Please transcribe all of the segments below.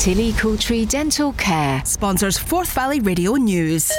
Tillicoultry Dental Care sponsors Forth Valley Radio News.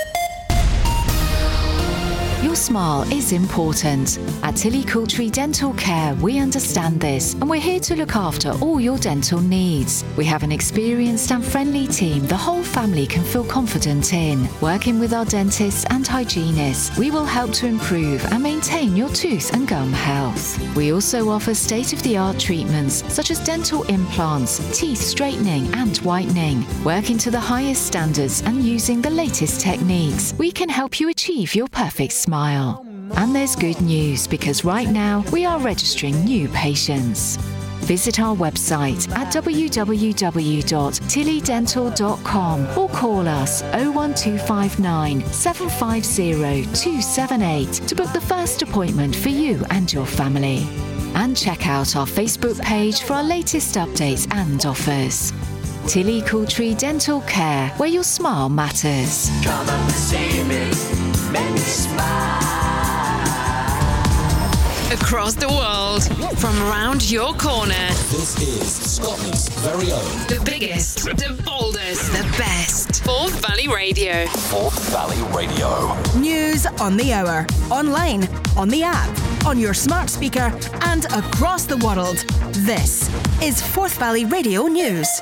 Your smile is important. At Tillicoultry Dental Care, we understand this and we're here to look after all your dental needs. We have an experienced and friendly team the whole family can feel confident in. Working with our dentists and hygienists, we will help to improve and maintain your tooth and gum health. We also offer state of the art treatments such as dental implants, teeth straightening, and whitening. Working to the highest standards and using the latest techniques, we can help you achieve your perfect smile smile. And there's good news because right now we are registering new patients. Visit our website at www.tillydental.com or call us 01259 750 278 to book the first appointment for you and your family. And check out our Facebook page for our latest updates and offers. Tillicoultry Dental Care, where your smile matters. Come and see me, make me smile. Across the world, from around your corner. This is Scotland's very own. The biggest, the boldest, the best. Forth Valley Radio. Forth Valley Radio. News on the hour, online, on the app, on your smart speaker, and across the world. This is Forth Valley Radio News.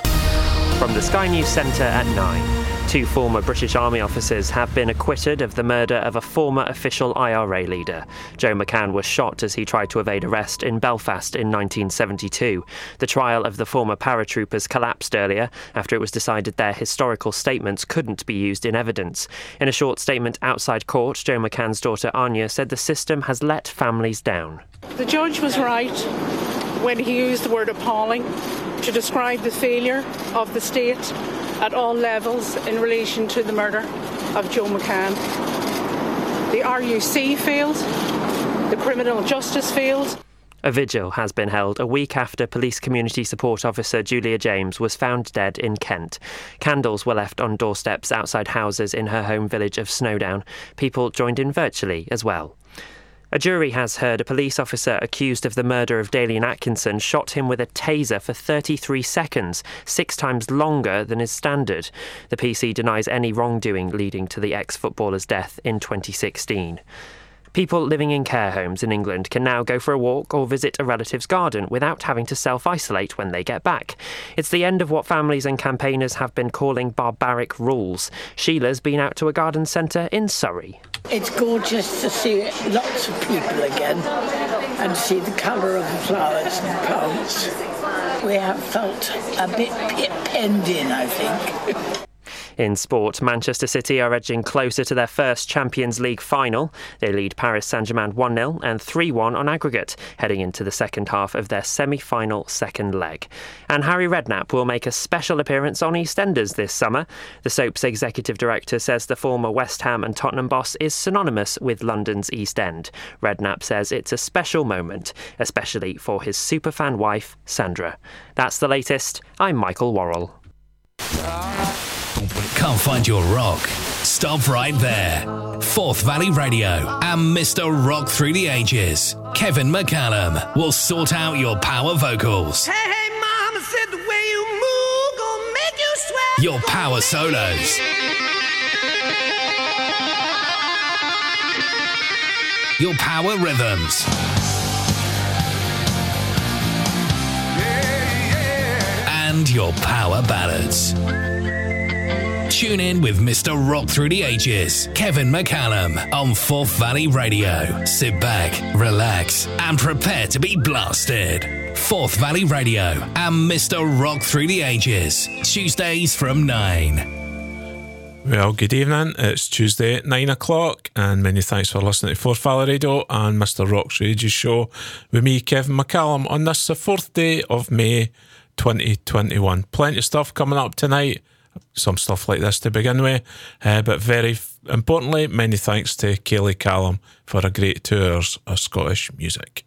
From the Sky News Centre at 9. Two former British Army officers have been acquitted of the murder of a former official IRA leader. Joe McCann was shot as he tried to evade arrest in Belfast in 1972. The trial of the former paratroopers collapsed earlier after it was decided their historical statements couldn't be used in evidence. In a short statement outside court, Joe McCann's daughter Áine said the system has let families down. The judge was right when he used the word appalling to describe the failure of the state at all levels in relation to the murder of Joe McCann. The RUC failed, the criminal justice failed. A vigil has been held a week after police community support officer Julia James was found dead in Kent. Candles were left on doorsteps outside houses in her home village of Snowdown. People joined in virtually as well. A jury has heard a police officer accused of the murder of Dalian Atkinson shot him with a taser for 33 seconds, six times longer than is standard. The PC denies any wrongdoing leading to the ex footballer's death in 2016. People living in care homes in England can now go for a walk or visit a relative's garden without having to self isolate when they get back. It's the end of what families and campaigners have been calling barbaric rules. Sheila's been out to a garden centre in Surrey. It's gorgeous to see lots of people again and see the colour of the flowers and plants. We have felt a bit penned in, I think. In sport, Manchester City are edging closer to their first Champions League final. They lead Paris Saint Germain 1 0 and 3 1 on aggregate, heading into the second half of their semi final second leg. And Harry Redknapp will make a special appearance on EastEnders this summer. The soap's executive director says the former West Ham and Tottenham boss is synonymous with London's East End. Redknapp says it's a special moment, especially for his superfan wife, Sandra. That's the latest. I'm Michael Worrell. Can't find your rock? Stop right there. Forth Valley Radio and Mr. Rock Through the Ages, Kevin McCallum, will sort out your power vocals. Hey, hey, mama said the way you move gonna make you sweat. Your power solos. Your power rhythms. And your power ballads. Tune in with Mr. Rock Through the Ages, Kevin McCallum, on Forth Valley Radio. Sit back, relax, and prepare to be blasted. Forth Valley Radio and Mr. Rock Through the Ages, Tuesdays from 9. Well, good evening. It's Tuesday at nine o'clock, and many thanks for listening to Forth Valley Radio and Mr. Rock's Ages show with me, Kevin McCallum, on this the fourth day of May 2021. Plenty of stuff coming up tonight some stuff like this to begin with. Uh, but very importantly, many thanks to Kaylee Callum for a great tours of Scottish music.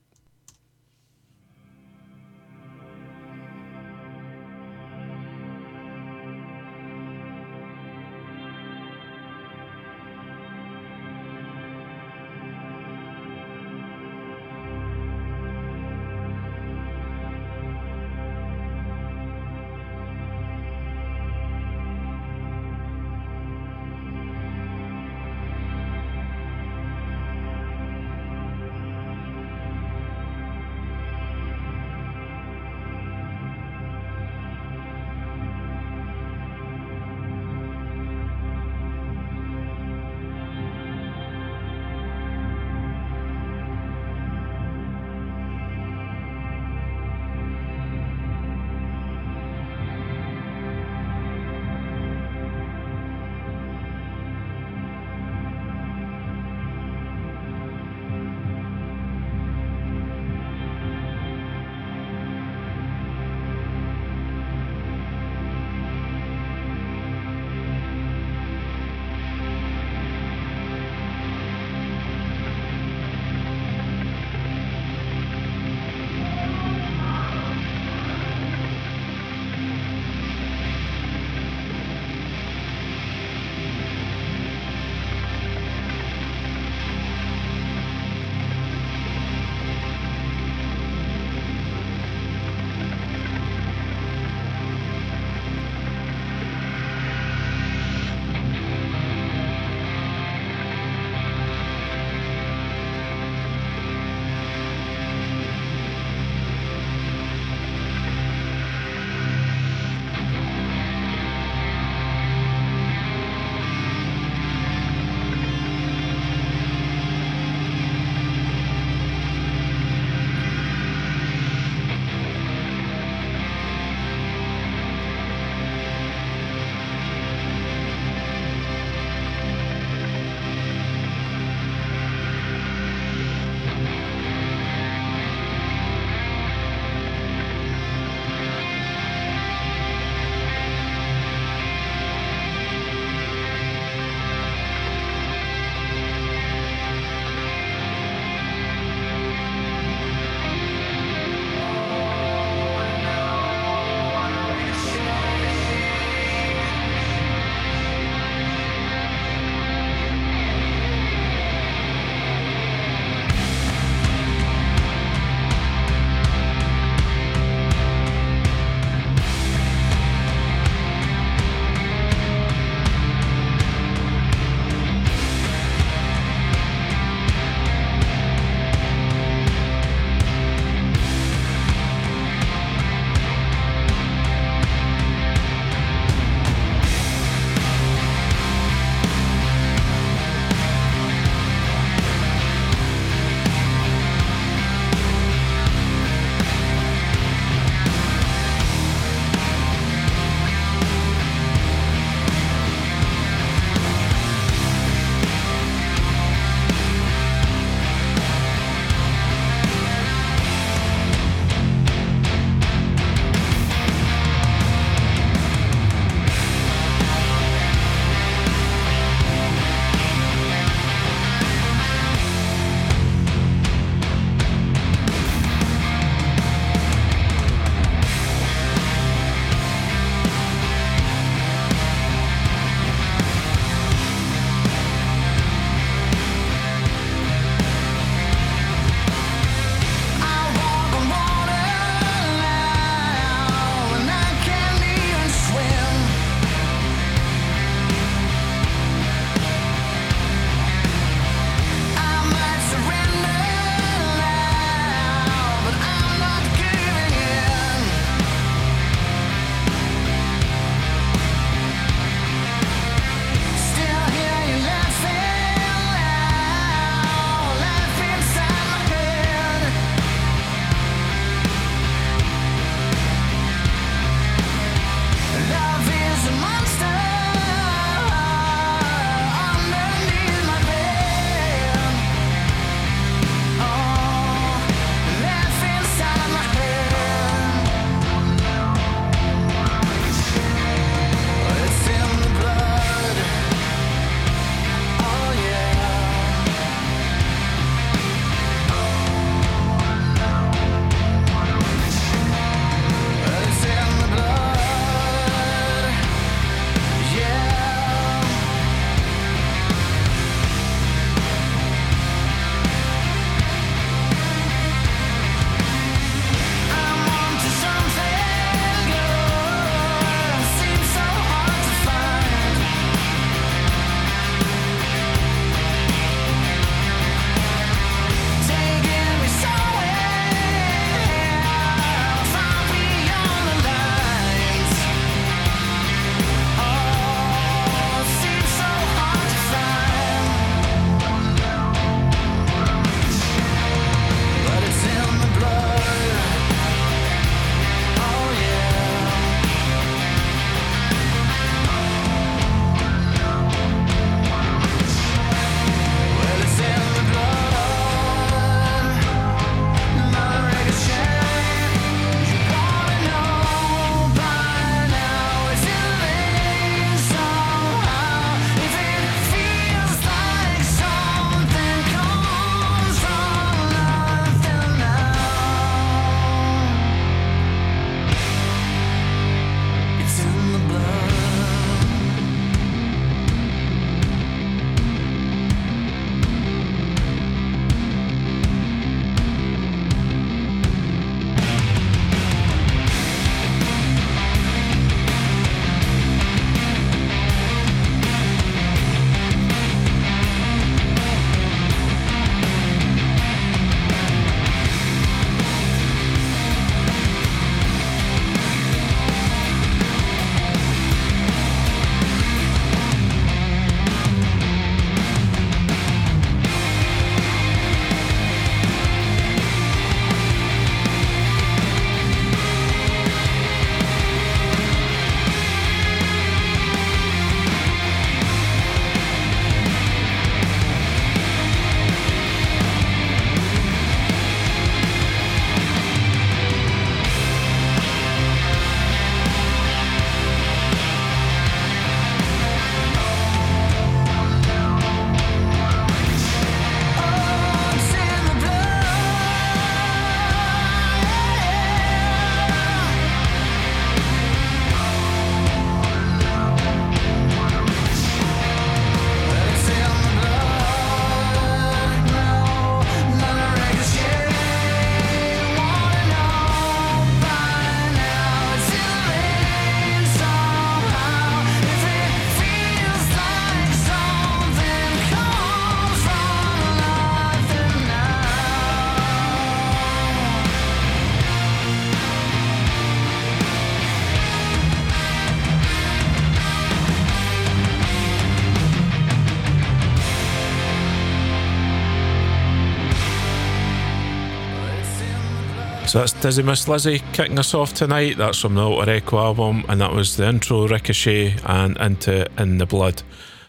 So that's Dizzy Mizz Lizzy kicking us off tonight. That's from the Alter Echo album, and that was the intro Ricochet and into In the Blood.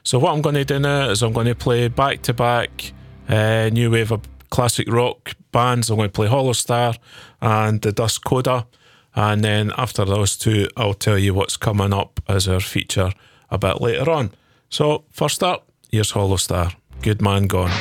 So what I'm going to do now is I'm going to play back to back new wave of classic rock bands. I'm going to play Hollowstar and the Dust Coda, and then after those two, I'll tell you what's coming up as our feature a bit later on. So first up, here's Hollowstar. Good man gone.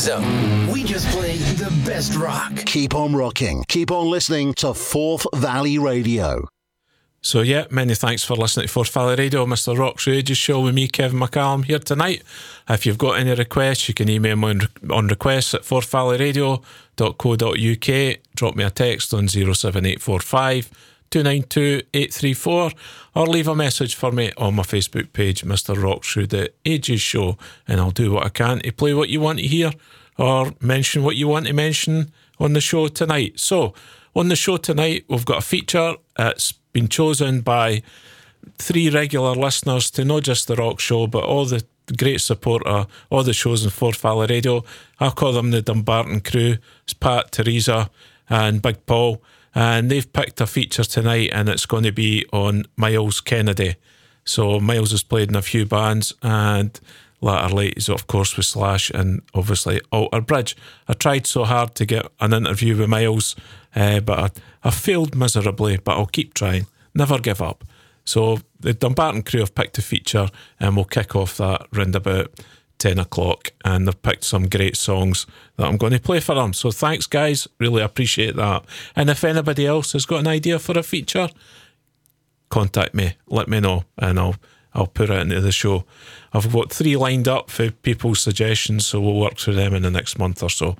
Zone. We just play the best rock. Keep on rocking. Keep on listening to Forth Valley Radio. So, yeah, many thanks for listening to Forth Valley Radio, Mr. Rock's Rages Show with me, Kevin McCallum, here tonight. If you've got any requests, you can email me on, on requests at forthvalleyradio.co.uk. Drop me a text on 07845 292 834 or leave a message for me on my Facebook page, Mr. Rock Through, the Ages Show, and I'll do what I can to play what you want to hear or mention what you want to mention on the show tonight. So, on the show tonight, we've got a feature. that's been chosen by three regular listeners to not just the rock show, but all the great support of all the shows in Forth Valley Radio. I call them the Dumbarton crew. It's Pat, Teresa, and Big Paul and they've picked a feature tonight, and it's going to be on Myles Kennedy. So Myles has played in a few bands, and latterly is of course with Slash and obviously Alter Bridge. I tried so hard to get an interview with Myles, uh, but I, I failed miserably. But I'll keep trying. Never give up. So the Dumbarton crew have picked a feature, and we'll kick off that round about 10 o'clock and they've picked some great songs that I'm going to play for them. So thanks, guys. Really appreciate that. And if anybody else has got an idea for a feature, contact me, let me know, and I'll I'll put it into the show. I've got three lined up for people's suggestions, so we'll work through them in the next month or so.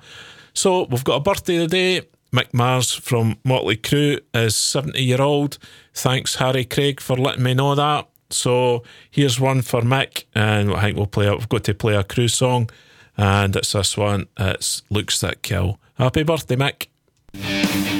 So we've got a birthday today. Mick Mars from Motley Crue is 70 year old. Thanks, Harry Craig, for letting me know that. So here's one for Mick, and I think we'll play. We've got to play a Crue song, and it's this one. It's "Looks That Kill." Happy birthday, Mick!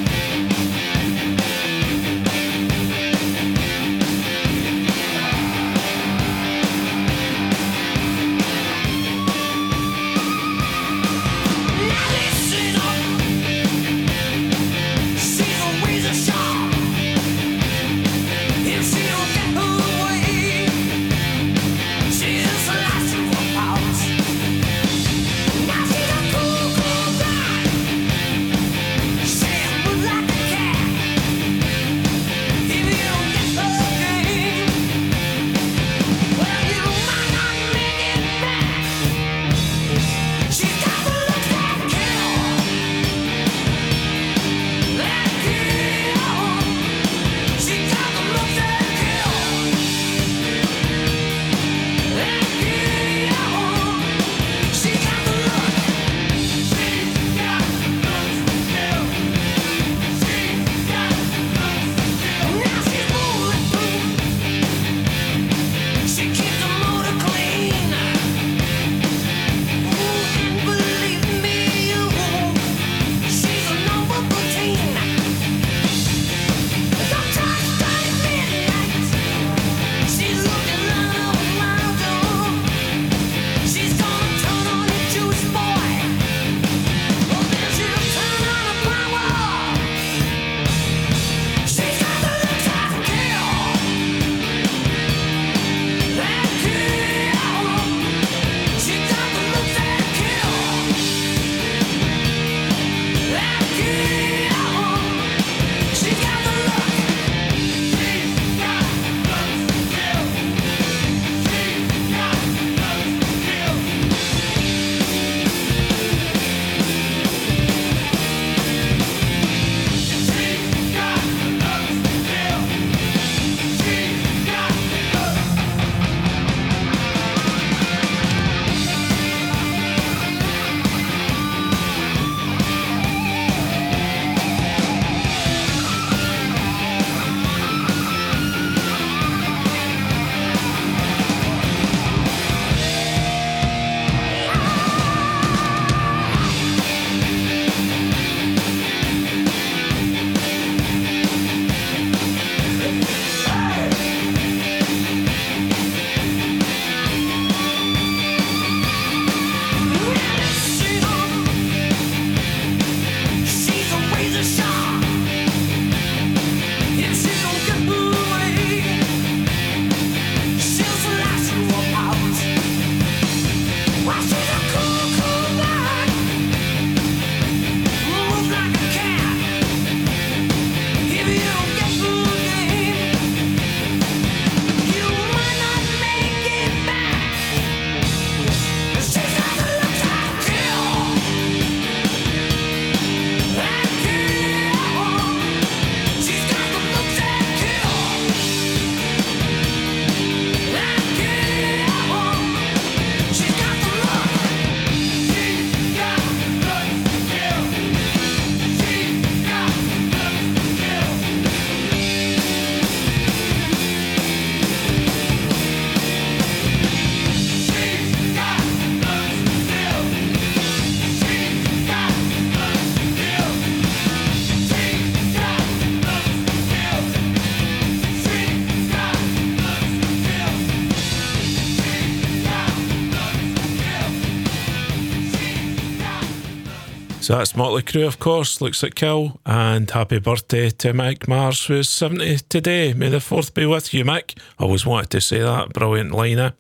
So that's Motley Crue, of course, Looks That Kill, and happy birthday to Mick Mars, who's 70 today. May the 4th be with you, Mick. Always wanted to say that, brilliant liner.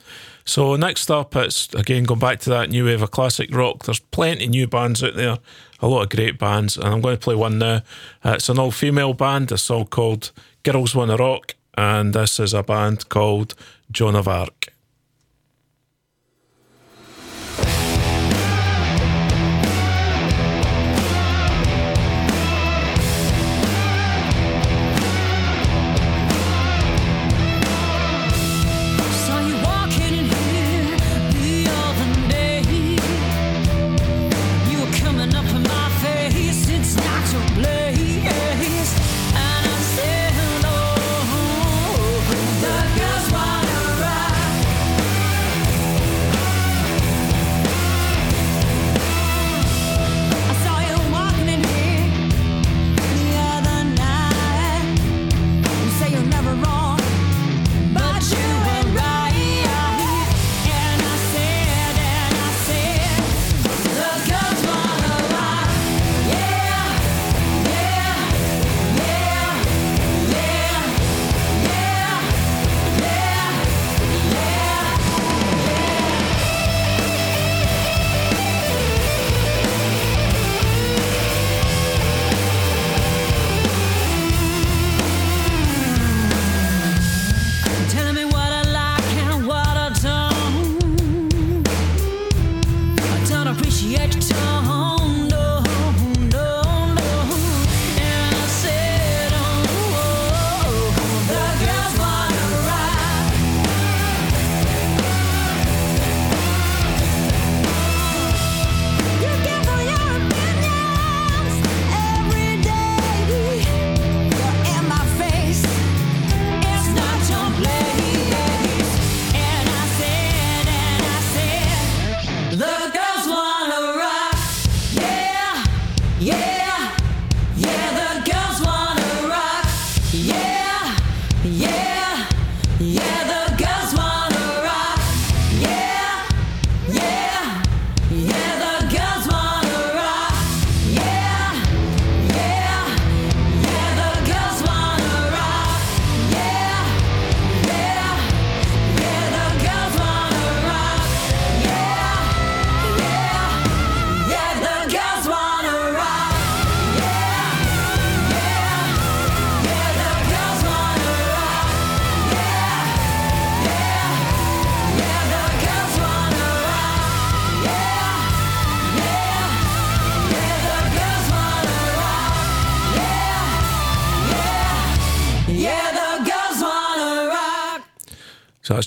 So next up, it's again going back to that new wave of classic rock. There's plenty new bands out there, a lot of great bands, and I'm going to play one now. Uh, it's an all-female band, a song called "Girls Wanna Rock," and this is a band called Joanovarc.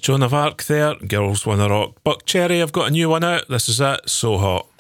Joanovarc there. Girls Wanna Rock. Buckcherry, I've got a new one out. This is it. So hot.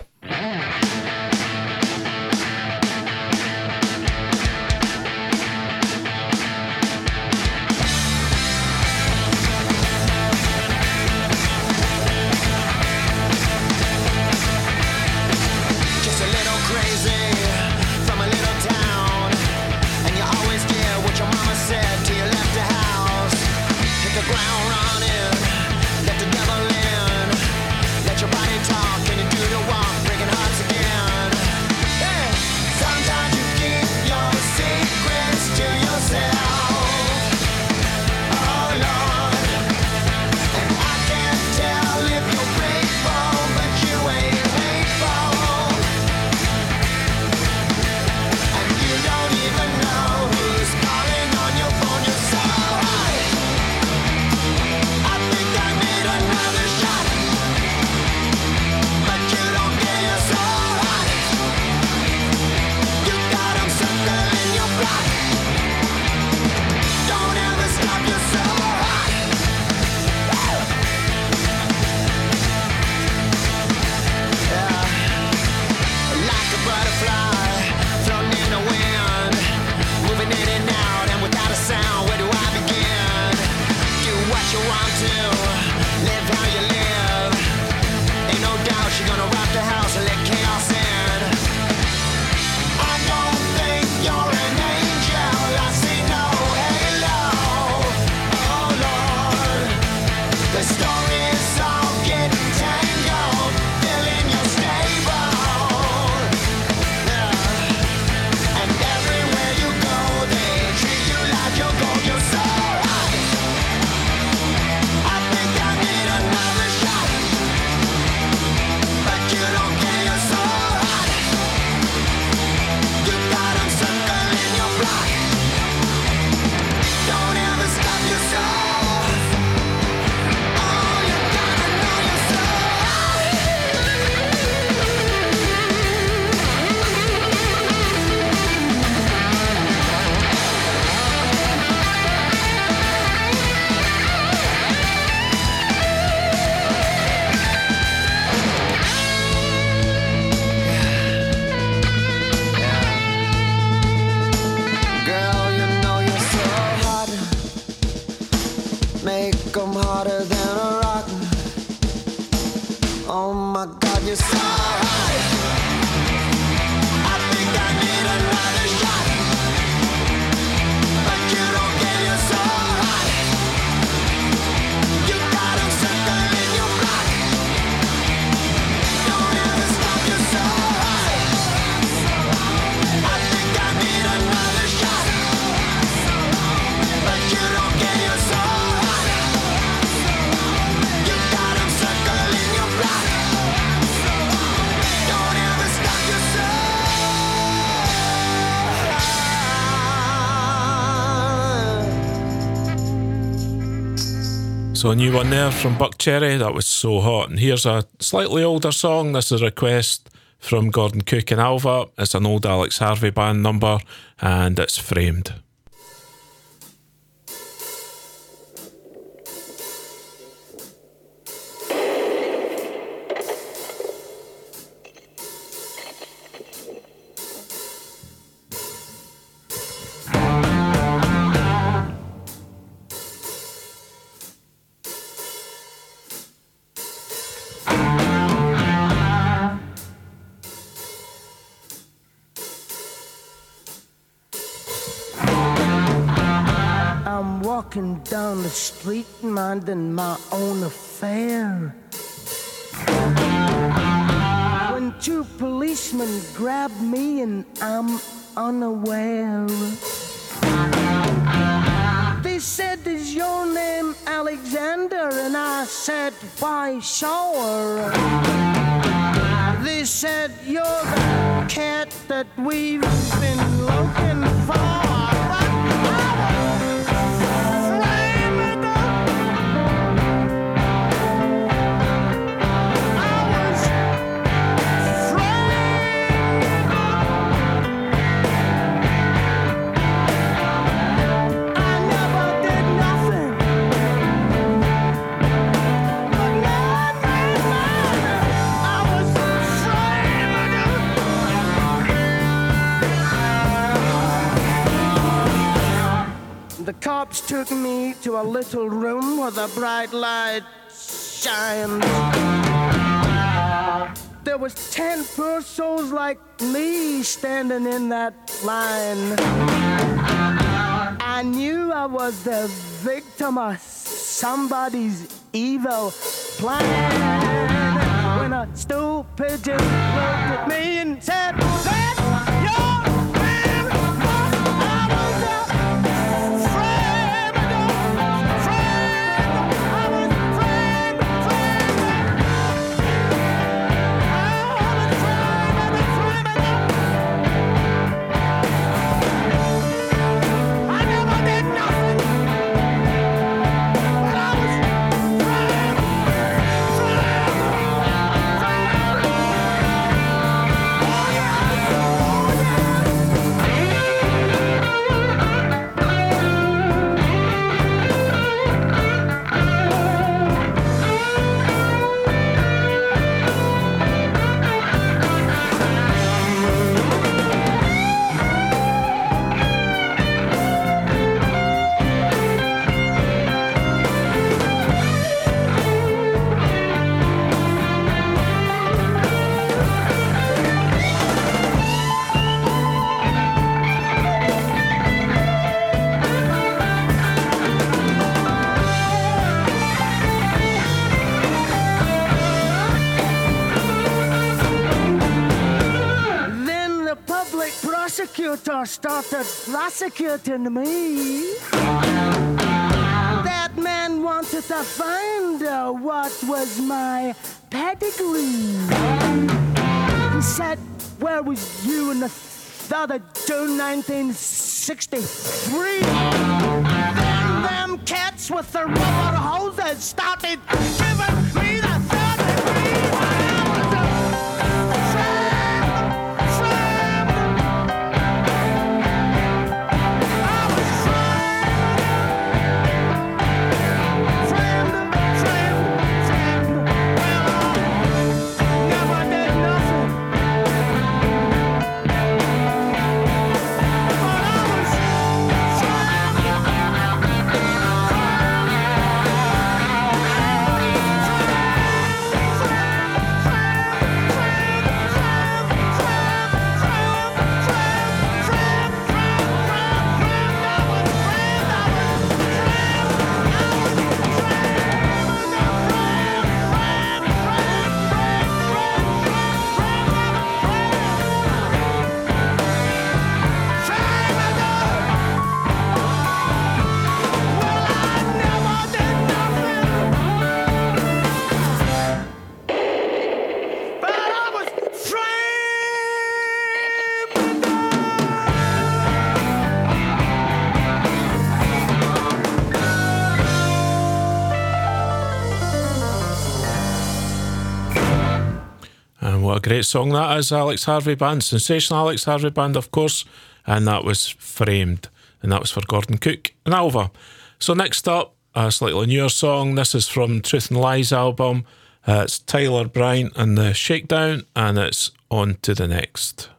So a new one there from Buckcherry. That was so hot. And here's a slightly older song. This is a request from Gordon Cook and Alva. It's an old Alex Harvey band number, and it's framed. Down the street minding my own affair. When two policemen grab me and I'm unaware. They said, Is your name Alexander? And I said, Why, sure. They said, You're the cat that we've been looking for. Little room where the bright light shines. There was ten poor souls like me standing in that line. I knew I was the victim of somebody's evil plan. When a stupid pigeon looked at me and said, prosecutor started prosecuting me. That man wanted to find out what was my pedigree. He said, Where was you in the third of June 1963? Then them cats with the rubber hoses started giving me the great song that is, Alex Harvey Band. Sensational Alex Harvey Band, of course. And that was Framed. And that was for Gordon Cook and Alva. So next up, a slightly newer song. This is from Truth and Lies album. Uh, it's Tyler Bryant and the Shakedown, and it's on to the next.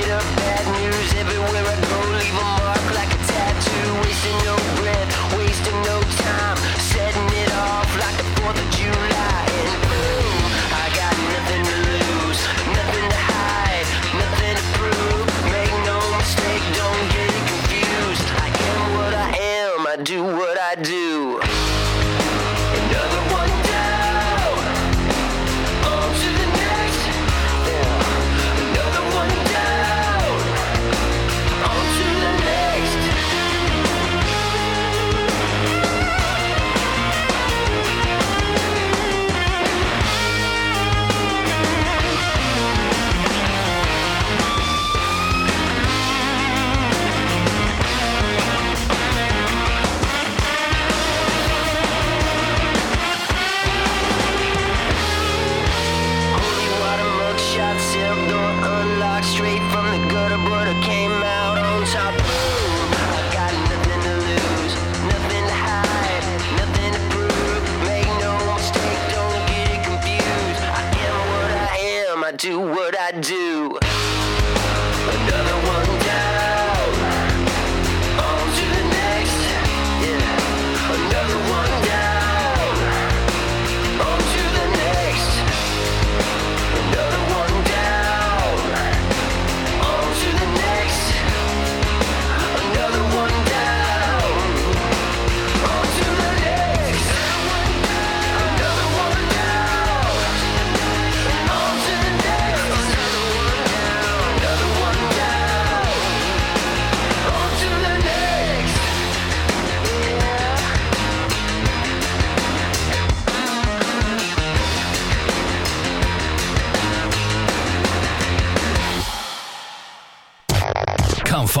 get up.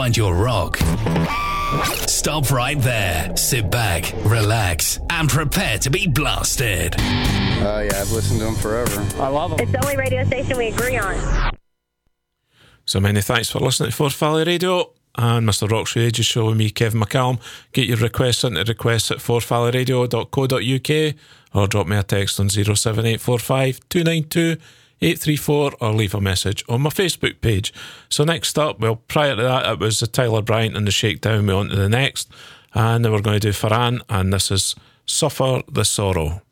Find your rock? Stop right there. Sit back, relax, and prepare to be blasted. Oh, yeah, I've listened to them forever. I love them. It's the only radio station we agree on. So many thanks for listening to Forth Valley Radio and Mr. Rock's Ages Show with me, Kevin McCallum. Get your requests into requests at forthvalleyradio.co.uk or drop me a text on 07845 292 834 or leave a message on my Facebook page. So next up, well, prior to that, it was the Tyler Bryant and the Shakedown. We're on to the next. And then we're going to do Farhan, and this is Suffer the Sorrow.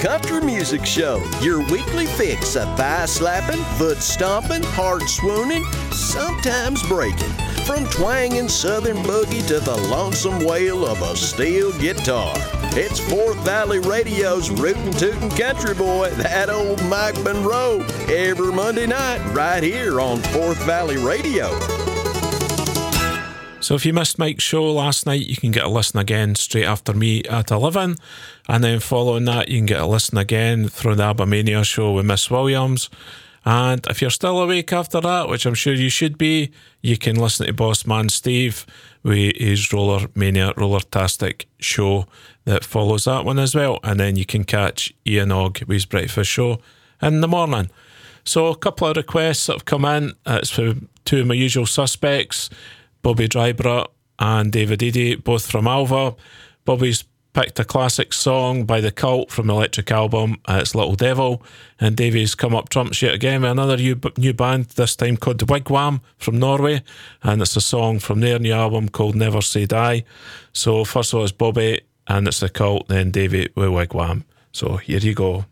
Country Music Show. Your weekly fix of thigh slapping, foot stomping, heart swooning, sometimes breaking. From twanging southern boogie to the lonesome wail of a steel guitar. It's Forth Valley Radio's rootin' tootin' country boy, that old Mike Monroe, every Monday night right here on Forth Valley Radio. So if you missed Mike's show last night, you can get a listen again straight after me at 11. And then following that, you can get a listen again through the Abamania show with Miss Williams. And if you're still awake after that, which I'm sure you should be, you can listen to Boss Man Steve with his Roller Mania Roller Tastic show that follows that one as well. And then you can catch Ian Og with his breakfast show in the morning. So a couple of requests that have come in. It's for two of my usual suspects, Bobby Drybrook and David Eady, both from Alva. Bobby's picked a classic song by The Cult from Electric Album, uh, it's Little Devil. And Davey's come up trumps yet again with another new, new band, this time called Wigwam from Norway. And it's a song from their new album called Never Say Die. So first of all, it's Bobby, and it's The Cult, then Davey with Wigwam. So here you go.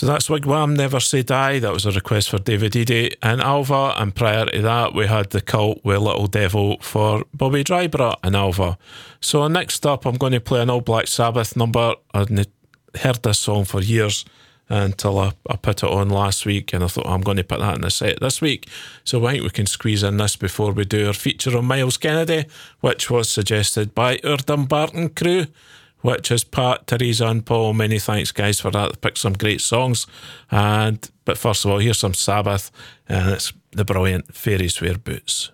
So that's Wigwam Never Say Die. That was a request for David Eady and Alva. And prior to that, we had The Cult with Little Devil for Bobby Drybra and Alva. So next up, I'm going to play an All Black Sabbath number. I'd heard this song for years until I, I put it on last week and I thought I'm going to put that in the set this week. So I think we can squeeze in this before we do our feature on Myles Kennedy, which was suggested by our Dumbarton crew which is Pat, Teresa, and Paul. Many thanks, guys, for that. They picked some great songs. And but first of all, here's some Sabbath, and it's the brilliant Fairies Wear Boots.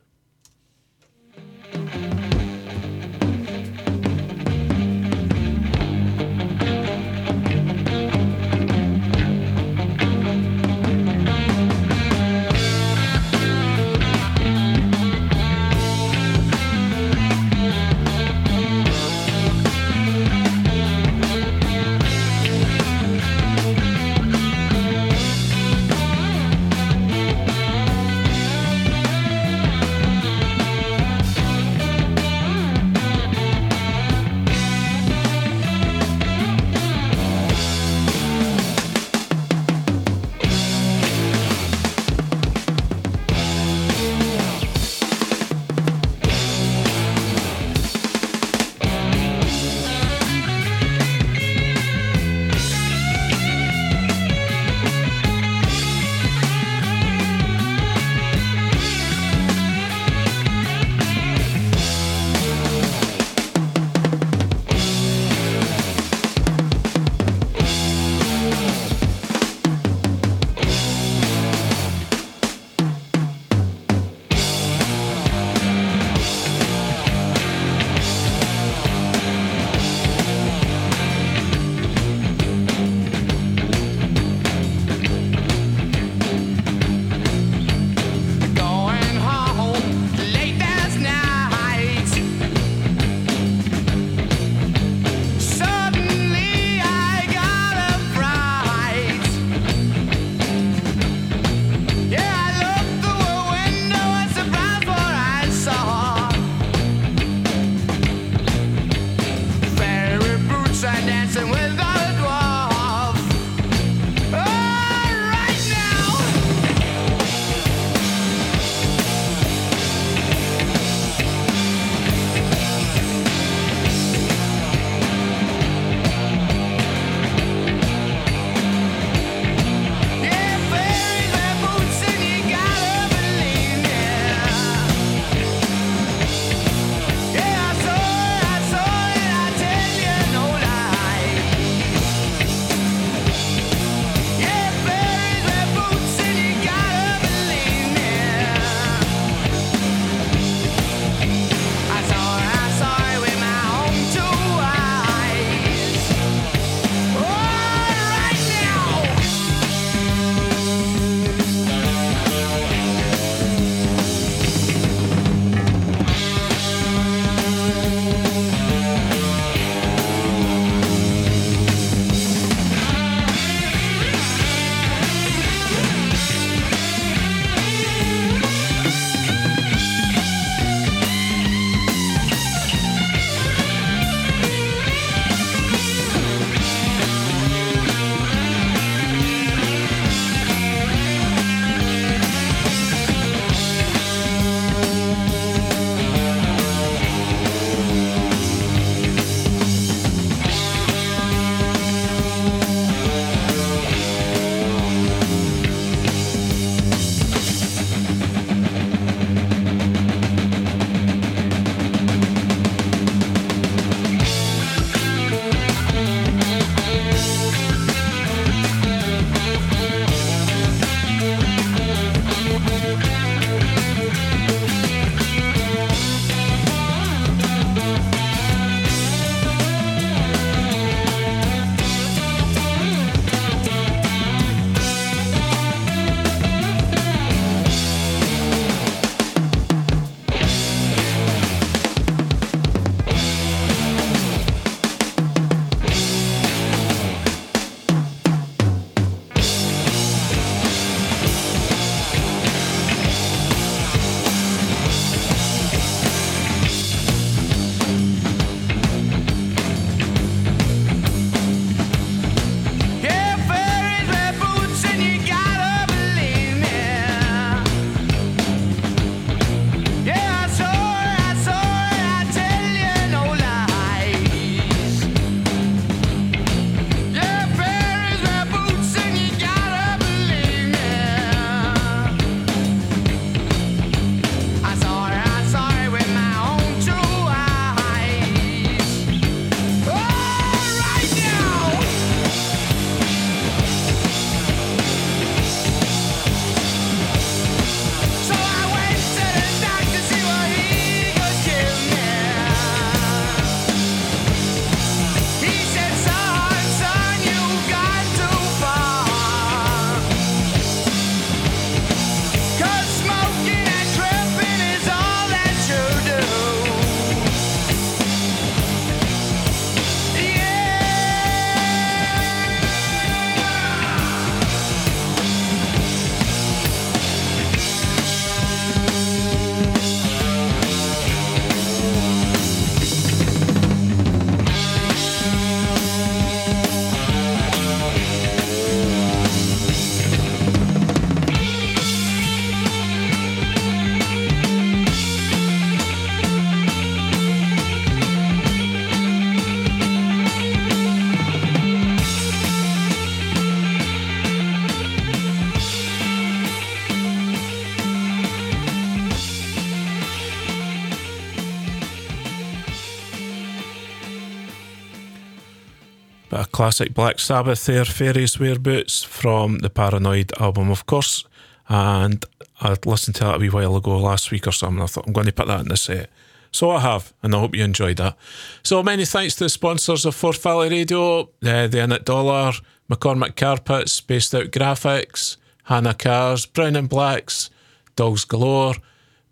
Classic Black Sabbath there, Fairies Wear Boots from the Paranoid album, of course. And I'd listened to that a wee while ago last week or something. I thought I'm going to put that in the set. So I have, and I hope you enjoyed that. So many thanks to the sponsors of Forth Valley Radio, uh, the Innit Dollar, McCormick Carpets, Spaced Out Graphics, Hannah Cars, Brown and Blacks, Dogs Galore,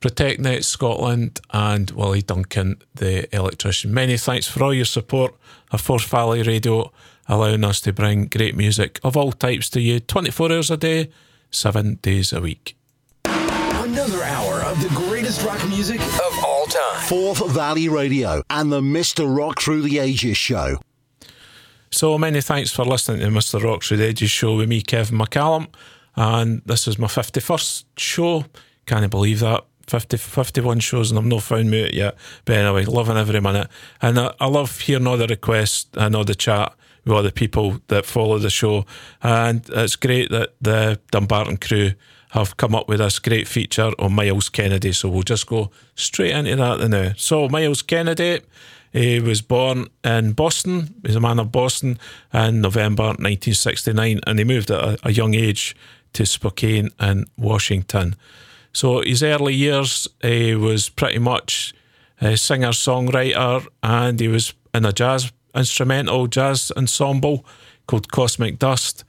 ProtectNet Scotland, and Willie Duncan, the electrician. Many thanks for all your support of Forth Valley Radio, allowing us to bring great music of all types to you 24 hours a day, seven days a week. Another hour of the greatest rock music of all time. Forth Valley Radio and the Mr. Rock Through the Ages show. So many thanks for listening to Mr. Rock Through the Ages show with me, Kevin McCallum. And this is my 51st show. Can't believe that. 50, 51 shows and I've not found me out yet. But anyway, loving every minute. And I, I love hearing all the requests and all the chat with the people that follow the show. And it's great that the Dumbarton crew have come up with this great feature on Myles Kennedy. So we'll just go straight into that now. So Myles Kennedy, he was born in Boston. He's a man of Boston in November 1969, and he moved at a, a young age to Spokane and Washington. So his early years, he was pretty much a singer songwriter, and he was in a jazz instrumental jazz ensemble called Cosmic Dust,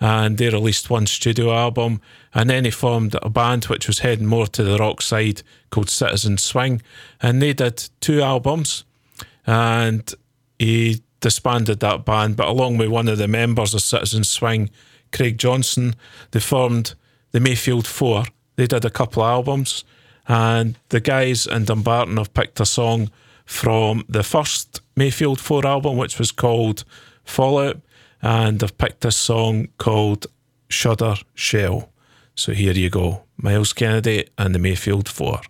and they released one studio album, and then he formed a band which was heading more to the rock side called Citizen Swing, and they did two albums, and he disbanded that band, but along with one of the members of Citizen Swing, Craig Johnson, they formed the Mayfield Four. They did a couple of albums, and the guys in Dumbarton have picked a song from the first Mayfield 4 album, which was called Fallout, and I've picked a song called Shudder Shell. So here you go Myles Kennedy and the Mayfield 4.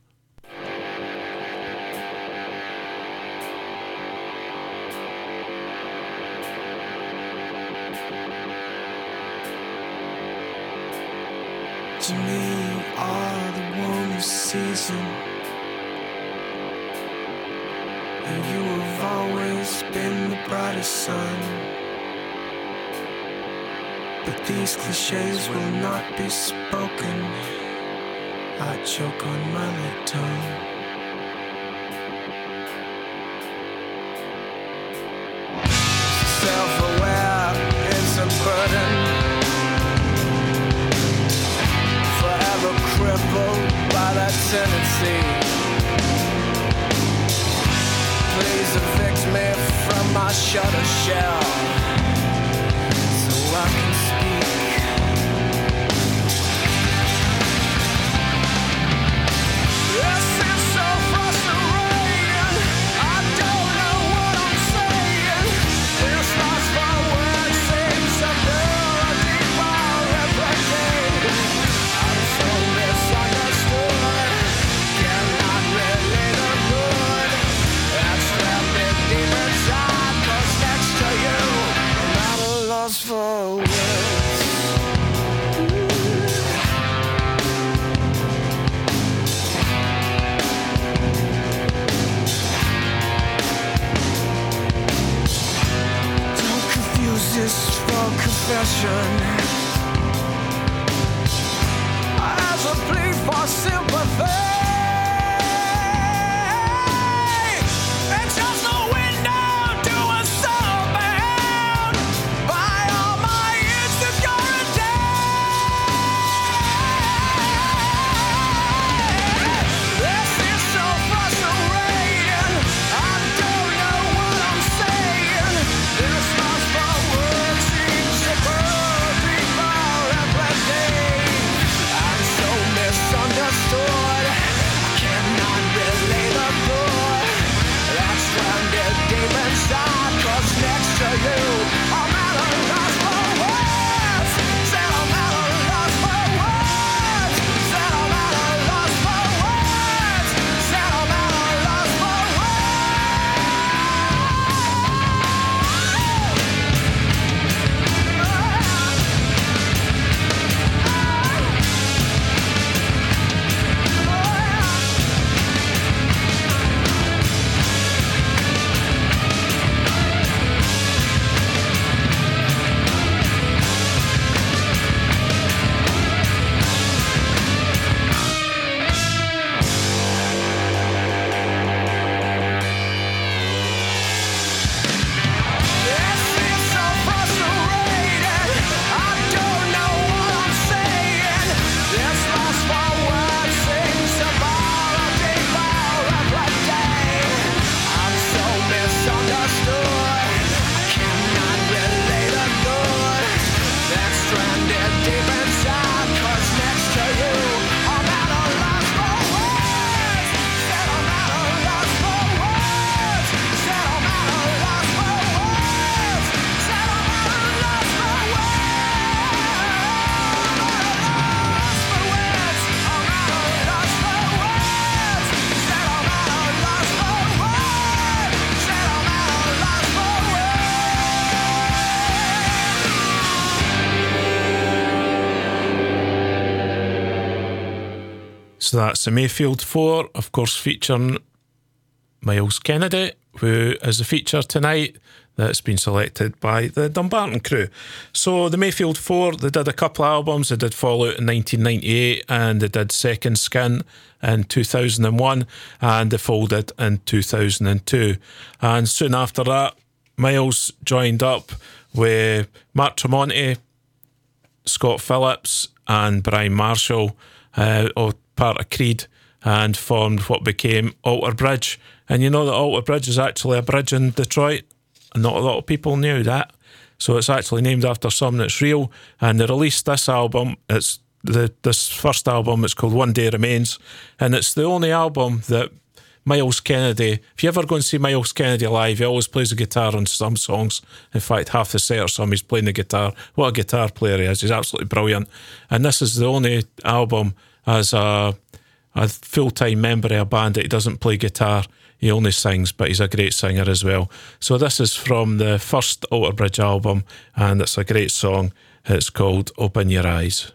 Sun. But these cliches will not be spoken. I choke on my lip tongue. Self-aware is a burden. forever crippled by that tendency. My shutter shell a for words. Don't confuse this for confession. As a plea for sympathy. So that's the Mayfield Four, of course, featuring Myles Kennedy, who is a feature tonight that's been selected by the Dumbarton crew. So the Mayfield Four, they did a couple of albums. They did Fallout in 1998 and they did Second Skin in 2001 and they folded in 2002. And soon after that, Myles joined up with Mark Tremonti, Scott Phillips, and Brian Marshall, uh, part of Creed, and formed what became Alter Bridge. And you know that Alter Bridge is actually a bridge in Detroit. And not a lot of people knew that. So it's actually named after something that's real. And they released this album. It's the this first album. It's called One Day Remains, and it's the only album that Myles Kennedy. If you ever go and see Myles Kennedy live, he always plays the guitar on some songs. In fact, half the set or some he's playing the guitar. What a guitar player he is! He's absolutely brilliant. And this is the only album as a a full time member of a band that he doesn't play guitar. He only sings, but he's a great singer as well. So this is from the first Alter Bridge album, and it's a great song. It's called Open Your Eyes.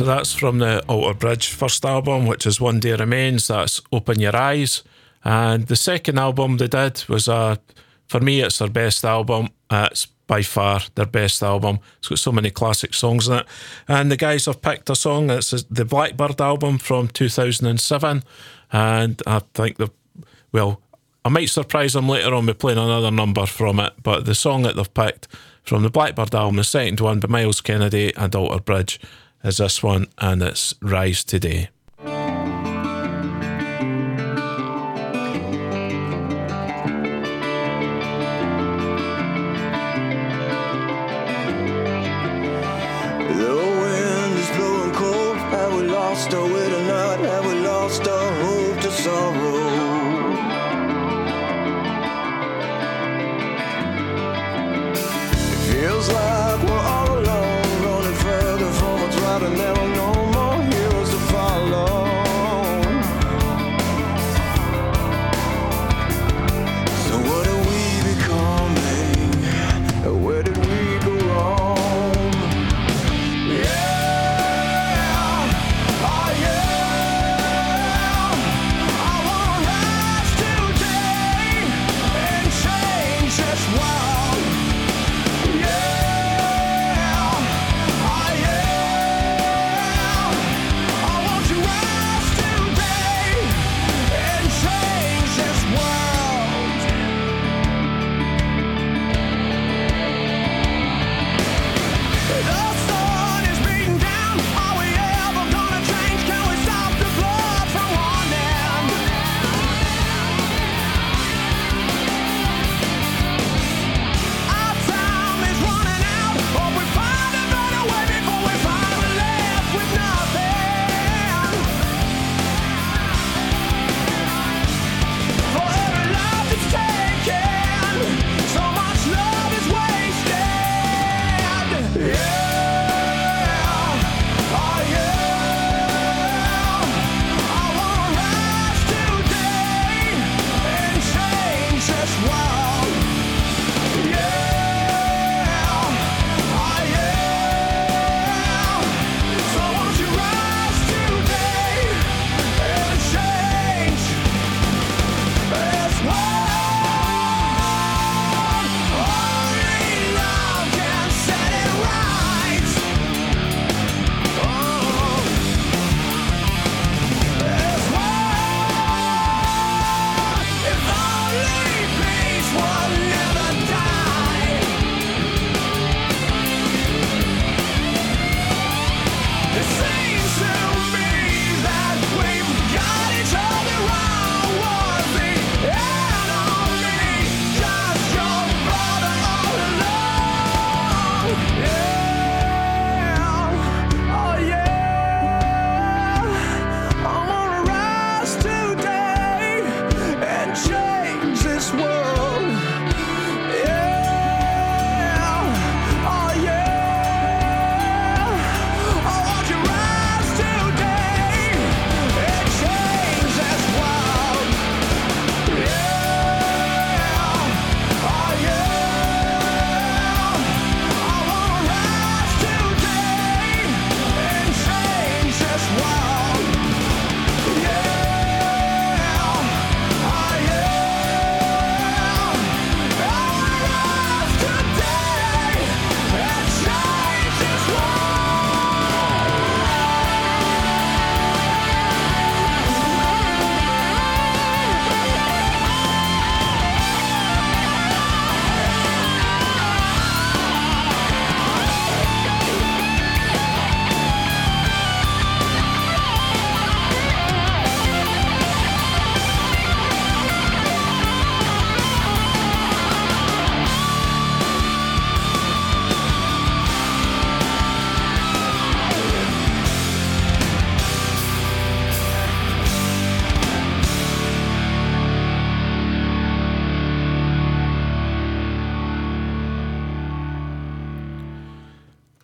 So that's from the Alter Bridge first album, which is One Day Remains. That's Open Your Eyes. And the second album they did was a, for me, it's their best album. It's by far their best album. It's got so many classic songs in it. And the guys have picked a song. It's the Blackbird album from 2007. And I think the, well, I might surprise them later on by playing another number from it. But the song that they've picked from the Blackbird album, the second one by Myles Kennedy and Alter Bridge, is this one, and it's Rise Today.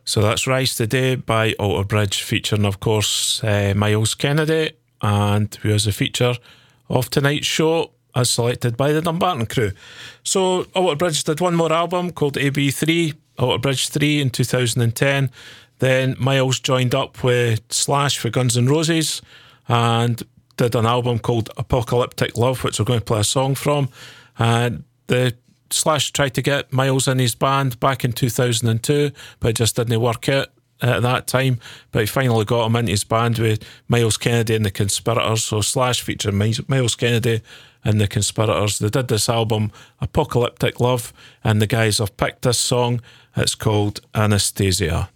So that's Rise Today by Alter Bridge, featuring, of course, uh, Myles Kennedy, and who is a feature of tonight's show, as selected by the Dumbarton crew. So Alter Bridge did one more album called AB3, Alter Bridge 3 in 2010. Then Myles joined up with Slash for Guns N' Roses and did an album called Apocalyptic Love, which we're going to play a song from. And the Slash tried to get Myles in his band back in 2002, but it just didn't work out at that time. But he finally got him into his band with Myles Kennedy and the Conspirators. So Slash featured Myles Kennedy and the Conspirators. They did this album, Apocalyptic Love, and the guys have picked this song. It's called Anastasia.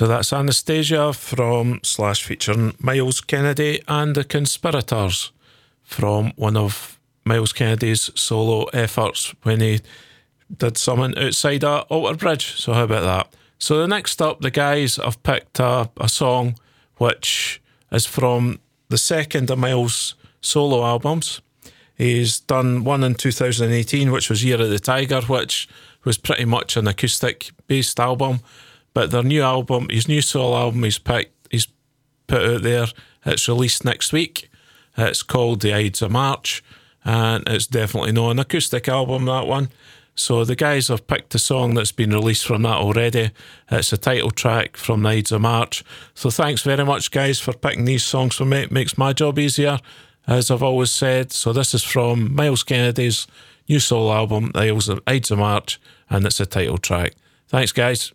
So that's Anastasia from slash featuring Myles Kennedy and the Conspirators from one of Myles Kennedy's solo efforts when he did something outside a Alter Bridge. So how about that? So the next up, the guys have picked a, a song which is from the second of Myles' solo albums. He's done one in 2018, which was Year of the Tiger, which was pretty much an acoustic based album. But their new album, his new solo album, he's picked, he's put out there. It's released next week. It's called The Ides of March, and it's definitely not an acoustic album, that one. So the guys have picked a song that's been released from that already. It's a title track from The Ides of March. So thanks very much, guys, for picking these songs for me. It makes my job easier, as I've always said. So this is from Myles Kennedy's new solo album, The Ides of March, and it's a title track. Thanks, guys.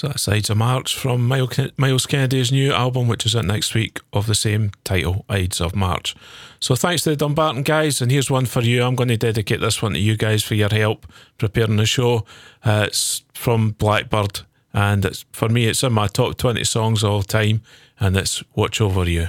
So that's Ides of March from Myles Kennedy's new album, which is out next week of the same title, Ides of March. So thanks to the Dumbarton guys, and here's one for you. I'm going to dedicate this one to you guys for your help preparing the show. Uh, it's from Blackbird, and it's for me, it's in my top 20 songs of all time, and it's Watch Over You.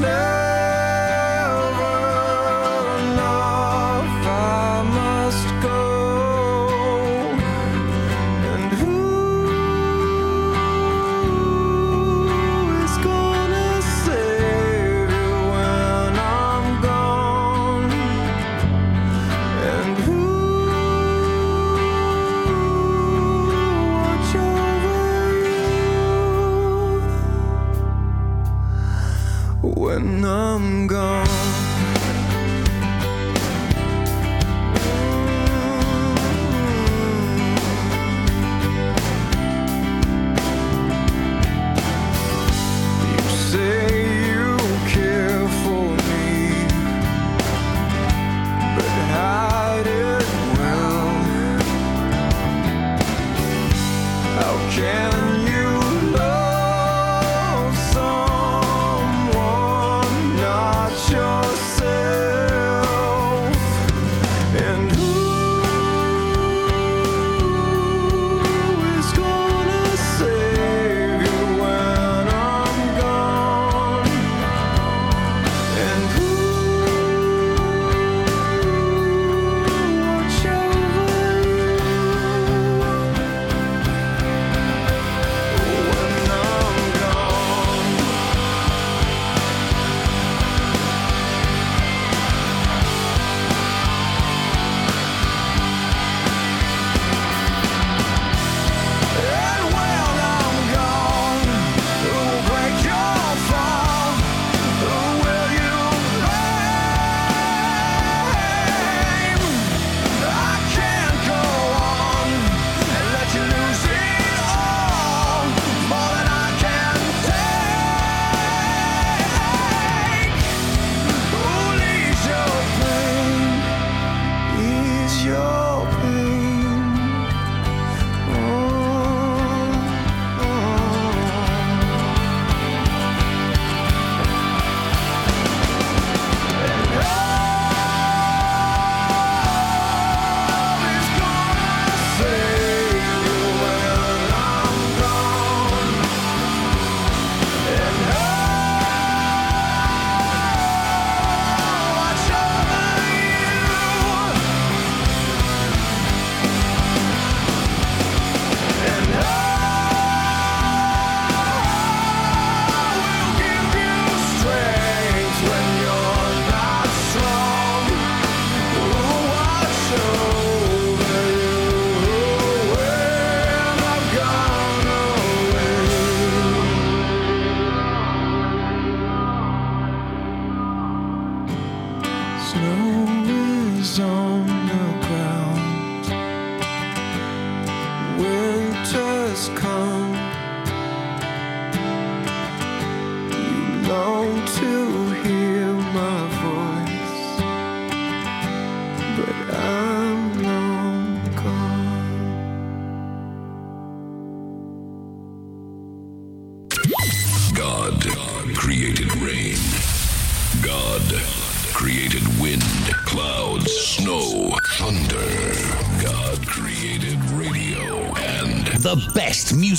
love.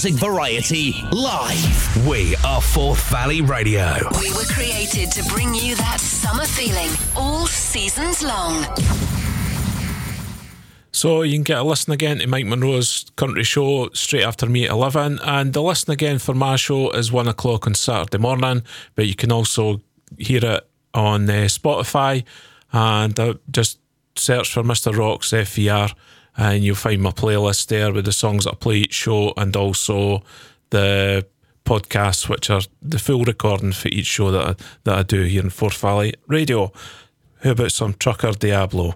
classic variety live. We are Forth Valley Radio. We were created to bring you that summer feeling all seasons long. So you can get a listen again to Mike Monroe's country show straight after me at 11. And the listen again for my show is 1 o'clock on Saturday morning. But you can also hear it on uh, Spotify and uh, just search for Mr. Rocks FVR and you'll find my playlist there with the songs that I play each show and also the podcasts, which are the full recording for each show that I, that I do here in Forth Valley Radio. How about some Trucker Diablo?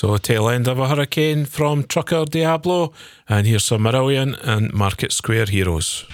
So, tail end of a hurricane from Trucker Diablo, and here's some Marillion and Market Square Heroes.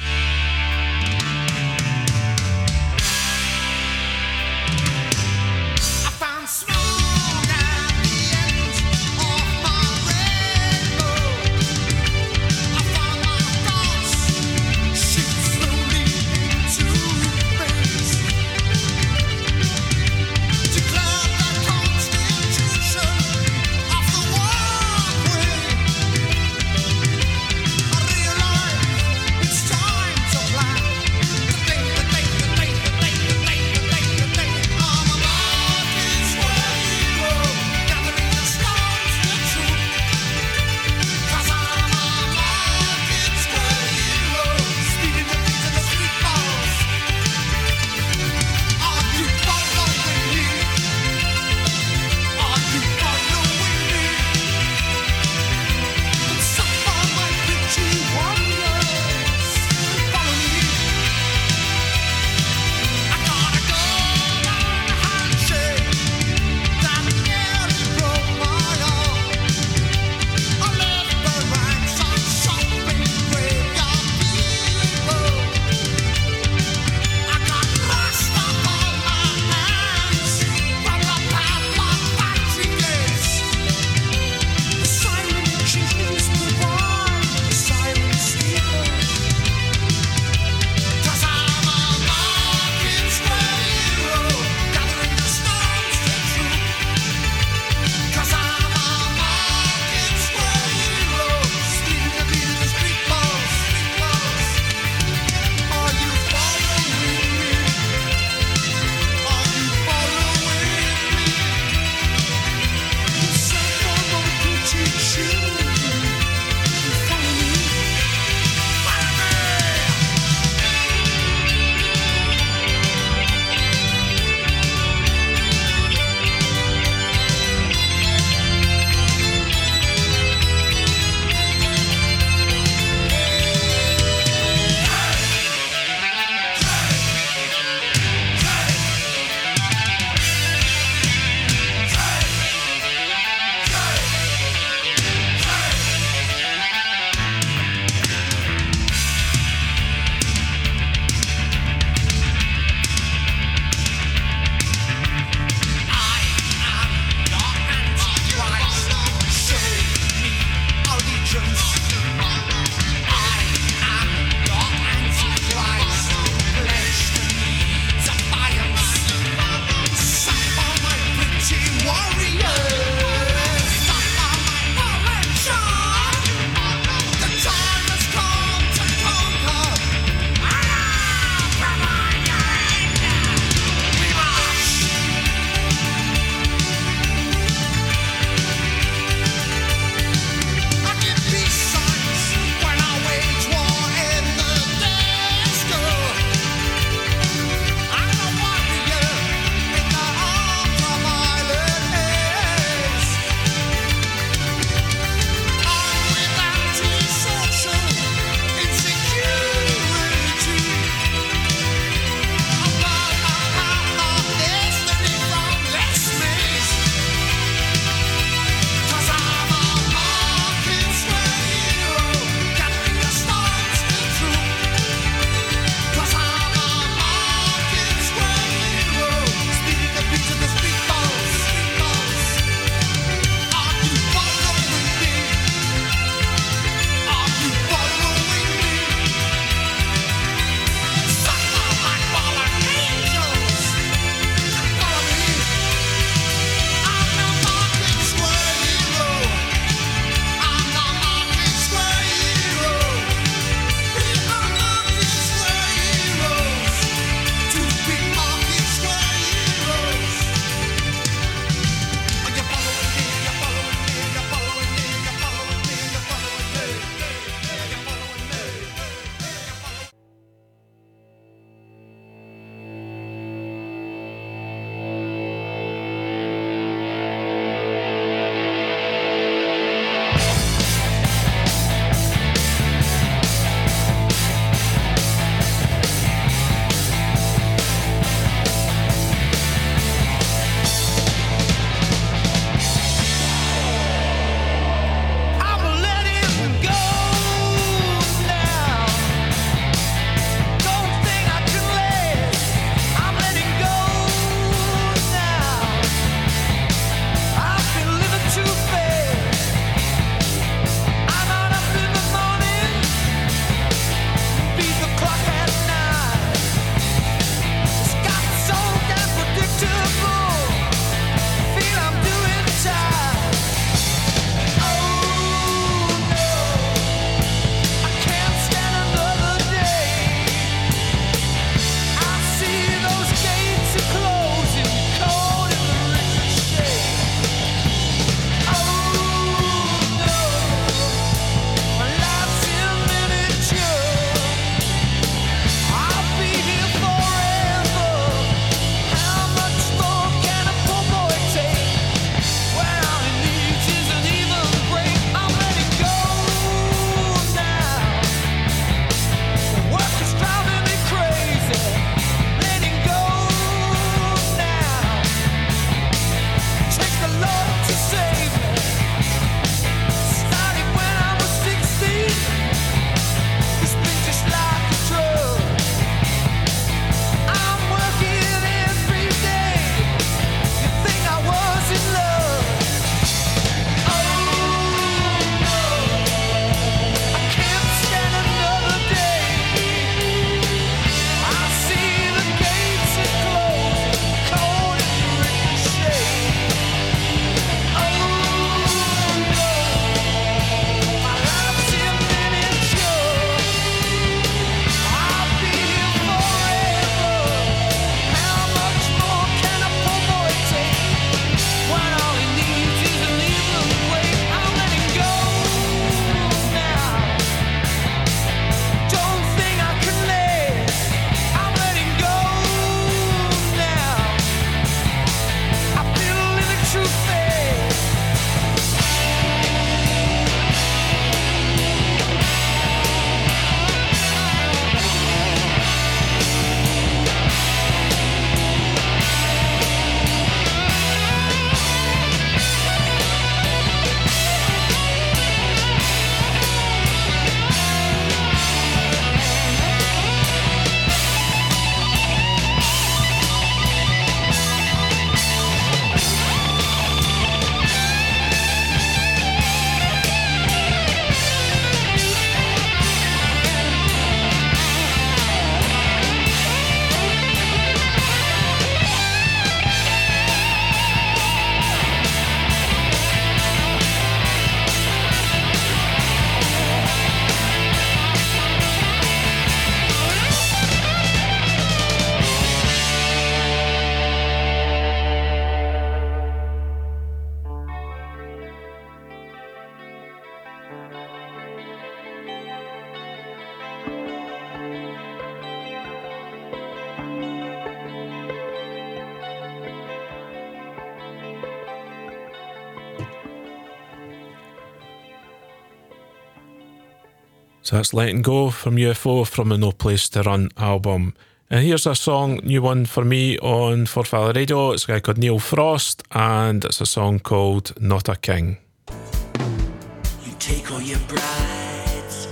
So that's Letting Go from UFO from the No Place to Run album. And here's a song, new one for me on Forth Valley Radio. It's a guy called Neil Frost, and it's a song called Not a King. You take all your brides,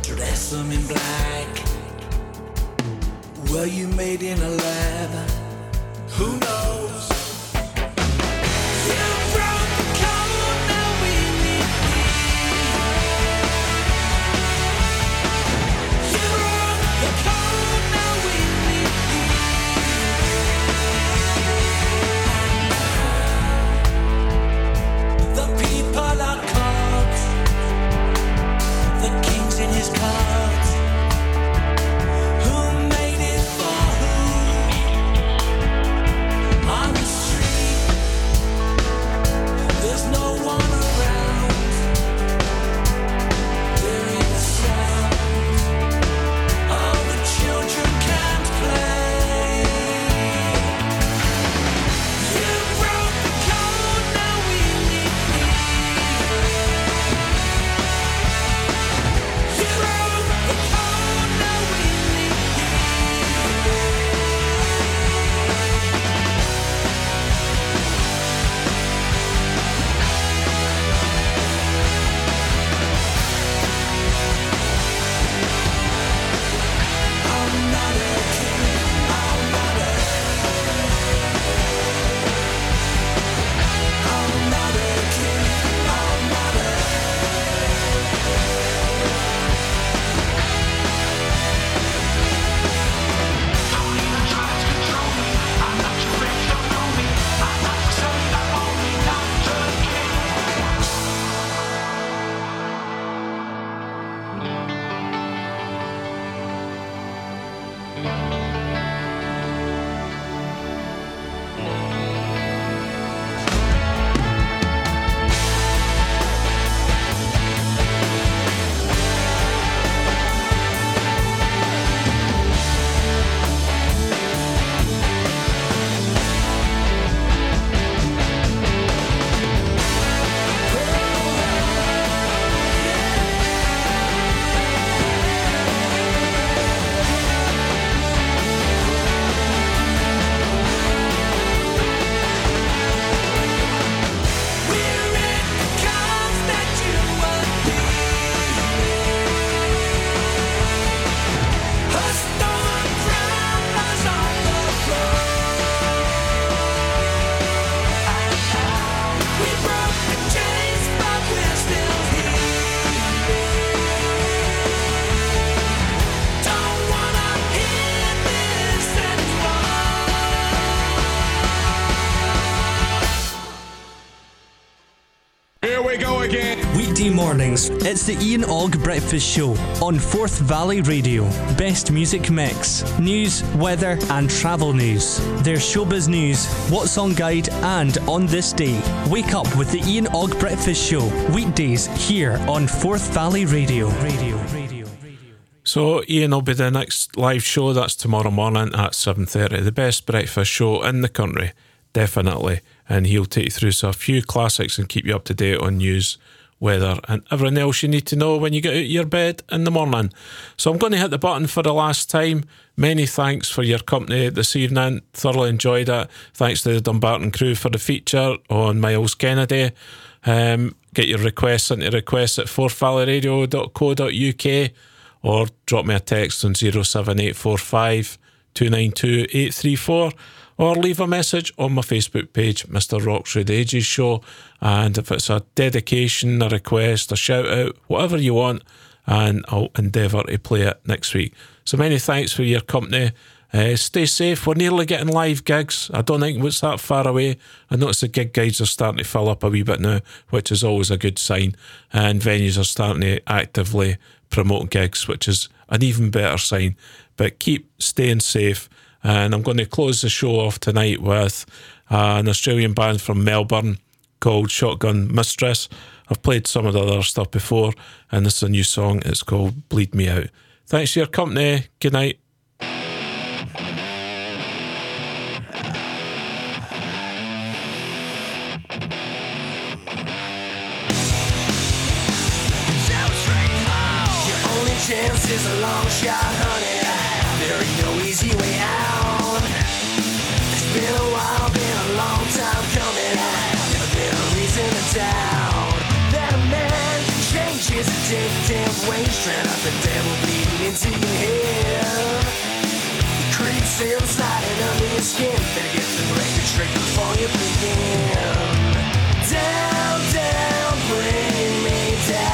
dress them in black. Were you made in a lab? Who knows? His cards. Mornings, it's the Ian Og Breakfast Show on Forth Valley Radio. Best music mix, news, weather, and travel news. There's showbiz news, what's on guide, and on this day. Wake up with the Ian Og Breakfast Show, weekdays here on Forth Valley Radio. Radio, radio. So Ian will be the next live show. That's tomorrow morning at seven thirty. The best breakfast show in the country, definitely. And he'll take you through so a few classics and keep you up to date on news, weather, and everything else you need to know when you get out of your bed in the morning. So I'm going to hit the button for the last time. Many thanks for your company this evening. Thoroughly enjoyed it. Thanks to the Dumbarton crew for the feature on Myles Kennedy. Um, get your requests into requests at forthvalleyradio.co.uk or drop me a text on 07845 292 834 or leave a message on my Facebook page, Mr. Rock Through the Ages Show. And if it's a dedication, a request, a shout out, whatever you want, and I'll endeavour to play it next week. So many thanks for your company. Uh, stay safe. We're nearly getting live gigs. I don't think it's that far away. I notice the gig guides are starting to fill up a wee bit now, which is always a good sign. And venues are starting to actively promote gigs, which is an even better sign. But keep staying safe. And I'm going to close the show off tonight with uh, an Australian band from Melbourne called Shotgun Mistress. I've played some of the other stuff before, and this is a new song. It's called Bleed Me Out. Thanks for your company. Good night. A long shot, honey. Change his addictive ways. Trying out the devil bleeding into your head. He creeps inside and under your skin. Better get the record straight before you begin. Down, down, bring me down.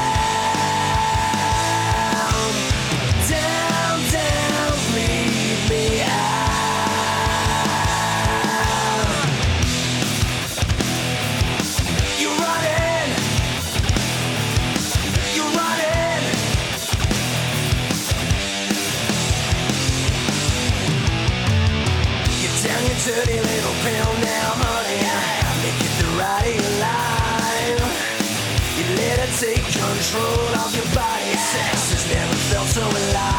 Control of your body. Sex has never felt so alive.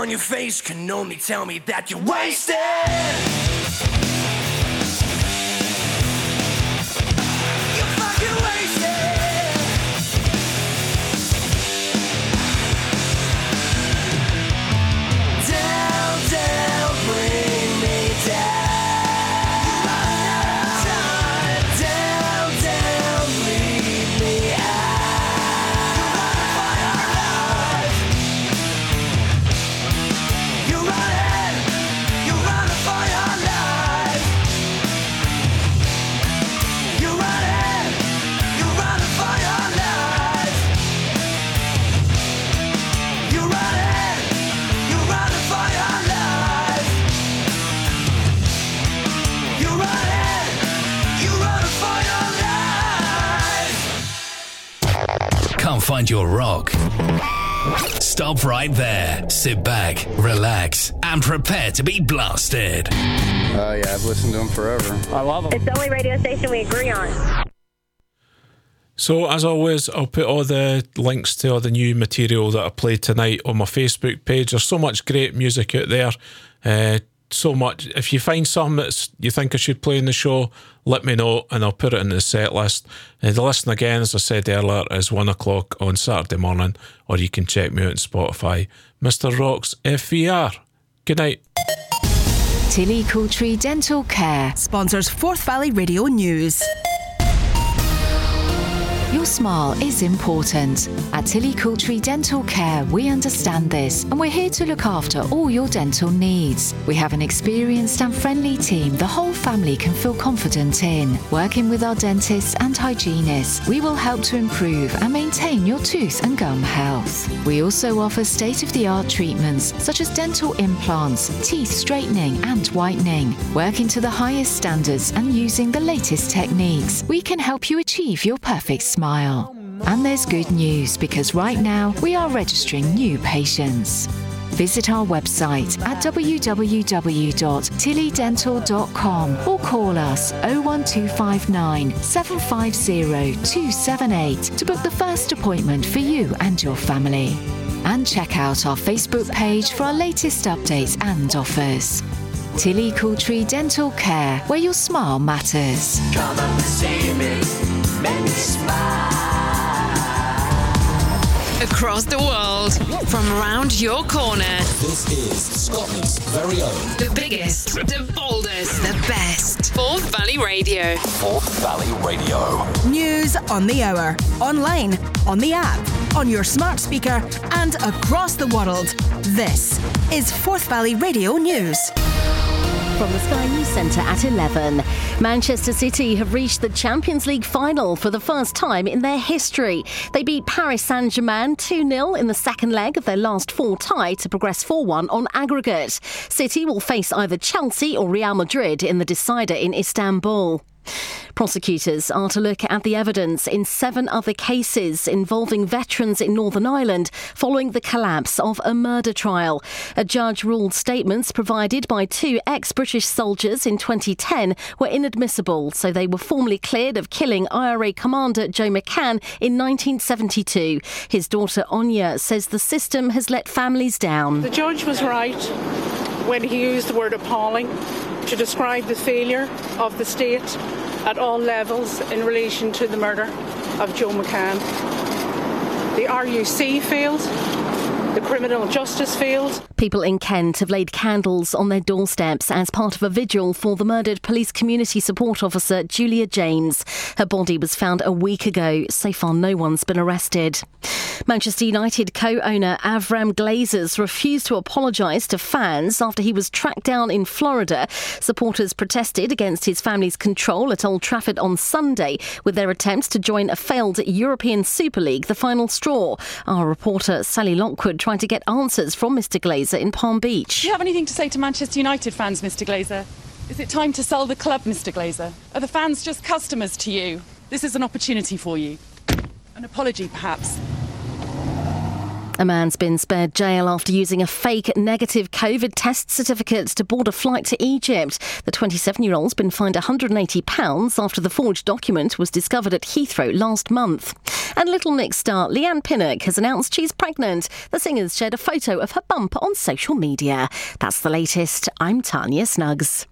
On your face can only tell me that you're wasted. Find your rock? Stop right there. Sit back, relax, and prepare to be blasted. Oh, yeah, I've listened to them forever. I love them. It's the only radio station we agree on. So, as always, I'll put all the links to all the new material that I played tonight on my Facebook page. There's so much great music out there. Uh, so much. If you find something that you think I should play in the show, let me know and I'll put it in the set list. Uh, the listen again, as I said earlier, is one o'clock on Saturday morning, or you can check me out on Spotify. Mr. Rocks FVR. Good night. Tillicoultry Dental Care sponsors Forth Valley Radio News. Your smile is important. At Tillicoultry Dental Care, we understand this and we're here to look after all your dental needs. We have an experienced and friendly team the whole family can feel confident in. Working with our dentists and hygienists, we will help to improve and maintain your tooth and gum health. We also offer state of the art treatments such as dental implants, teeth straightening, and whitening. Working to the highest standards and using the latest techniques, we can help you achieve your perfect smile. And there's good news because right now we are registering new patients. Visit our website at www.tillydental.com or call us 01259 750 278 to book the first appointment for you and your family. And check out our Facebook page for our latest updates and offers. Tillicoultry Dental Care, where your smile matters. Come and see me, make me smile. Across the world, from around your corner. This is Scotland's very own The biggest, the boldest, the best. Forth Valley Radio. Forth Valley Radio. News on the hour, online, on the app, on your smart speaker, and across the world. This is Forth Valley Radio News. From the Sky News Centre at 11. Manchester City have reached the Champions League final for the first time in their history. They beat Paris Saint Germain 2 0 in the second leg of their last four tie to progress 4 1 on aggregate. City will face either Chelsea or Real Madrid in the decider in Istanbul. Prosecutors are to look at the evidence in seven other cases involving veterans in Northern Ireland following the collapse of a murder trial. A judge ruled statements provided by two ex British soldiers in 2010 were inadmissible, so they were formally cleared of killing IRA Commander Joe McCann in 1972. His daughter Áine says the system has let families down. The judge was right when he used the word appalling to describe the failure of the state at all levels in relation to the murder of Joe McCann. The RUC failed, the criminal justice field. People in Kent have laid candles on their doorsteps as part of a vigil for the murdered police community support officer Julia James. Her body was found a week ago. So far, no one's been arrested. Manchester United co owner Avram Glazers refused to apologise to fans after he was tracked down in Florida. Supporters protested against his family's control at Old Trafford on Sunday with their attempts to join a failed European Super League, the final straw. Our reporter Sally Lockwood tried to get answers from Mr. Glazer in Palm Beach. Do you have anything to say to Manchester United fans, Mr. Glazer? Is it time to sell the club, Mr. Glazer? Are the fans just customers to you? This is an opportunity for you. An apology, perhaps. A man's been spared jail after using a fake negative COVID test certificate to board a flight to Egypt. The 27 year old's been fined £180 after the forged document was discovered at Heathrow last month. And Little Mix star Leigh-Anne Pinnock has announced she's pregnant. The singer's shared a photo of her bump on social media. That's the latest. I'm Tanya Snuggs.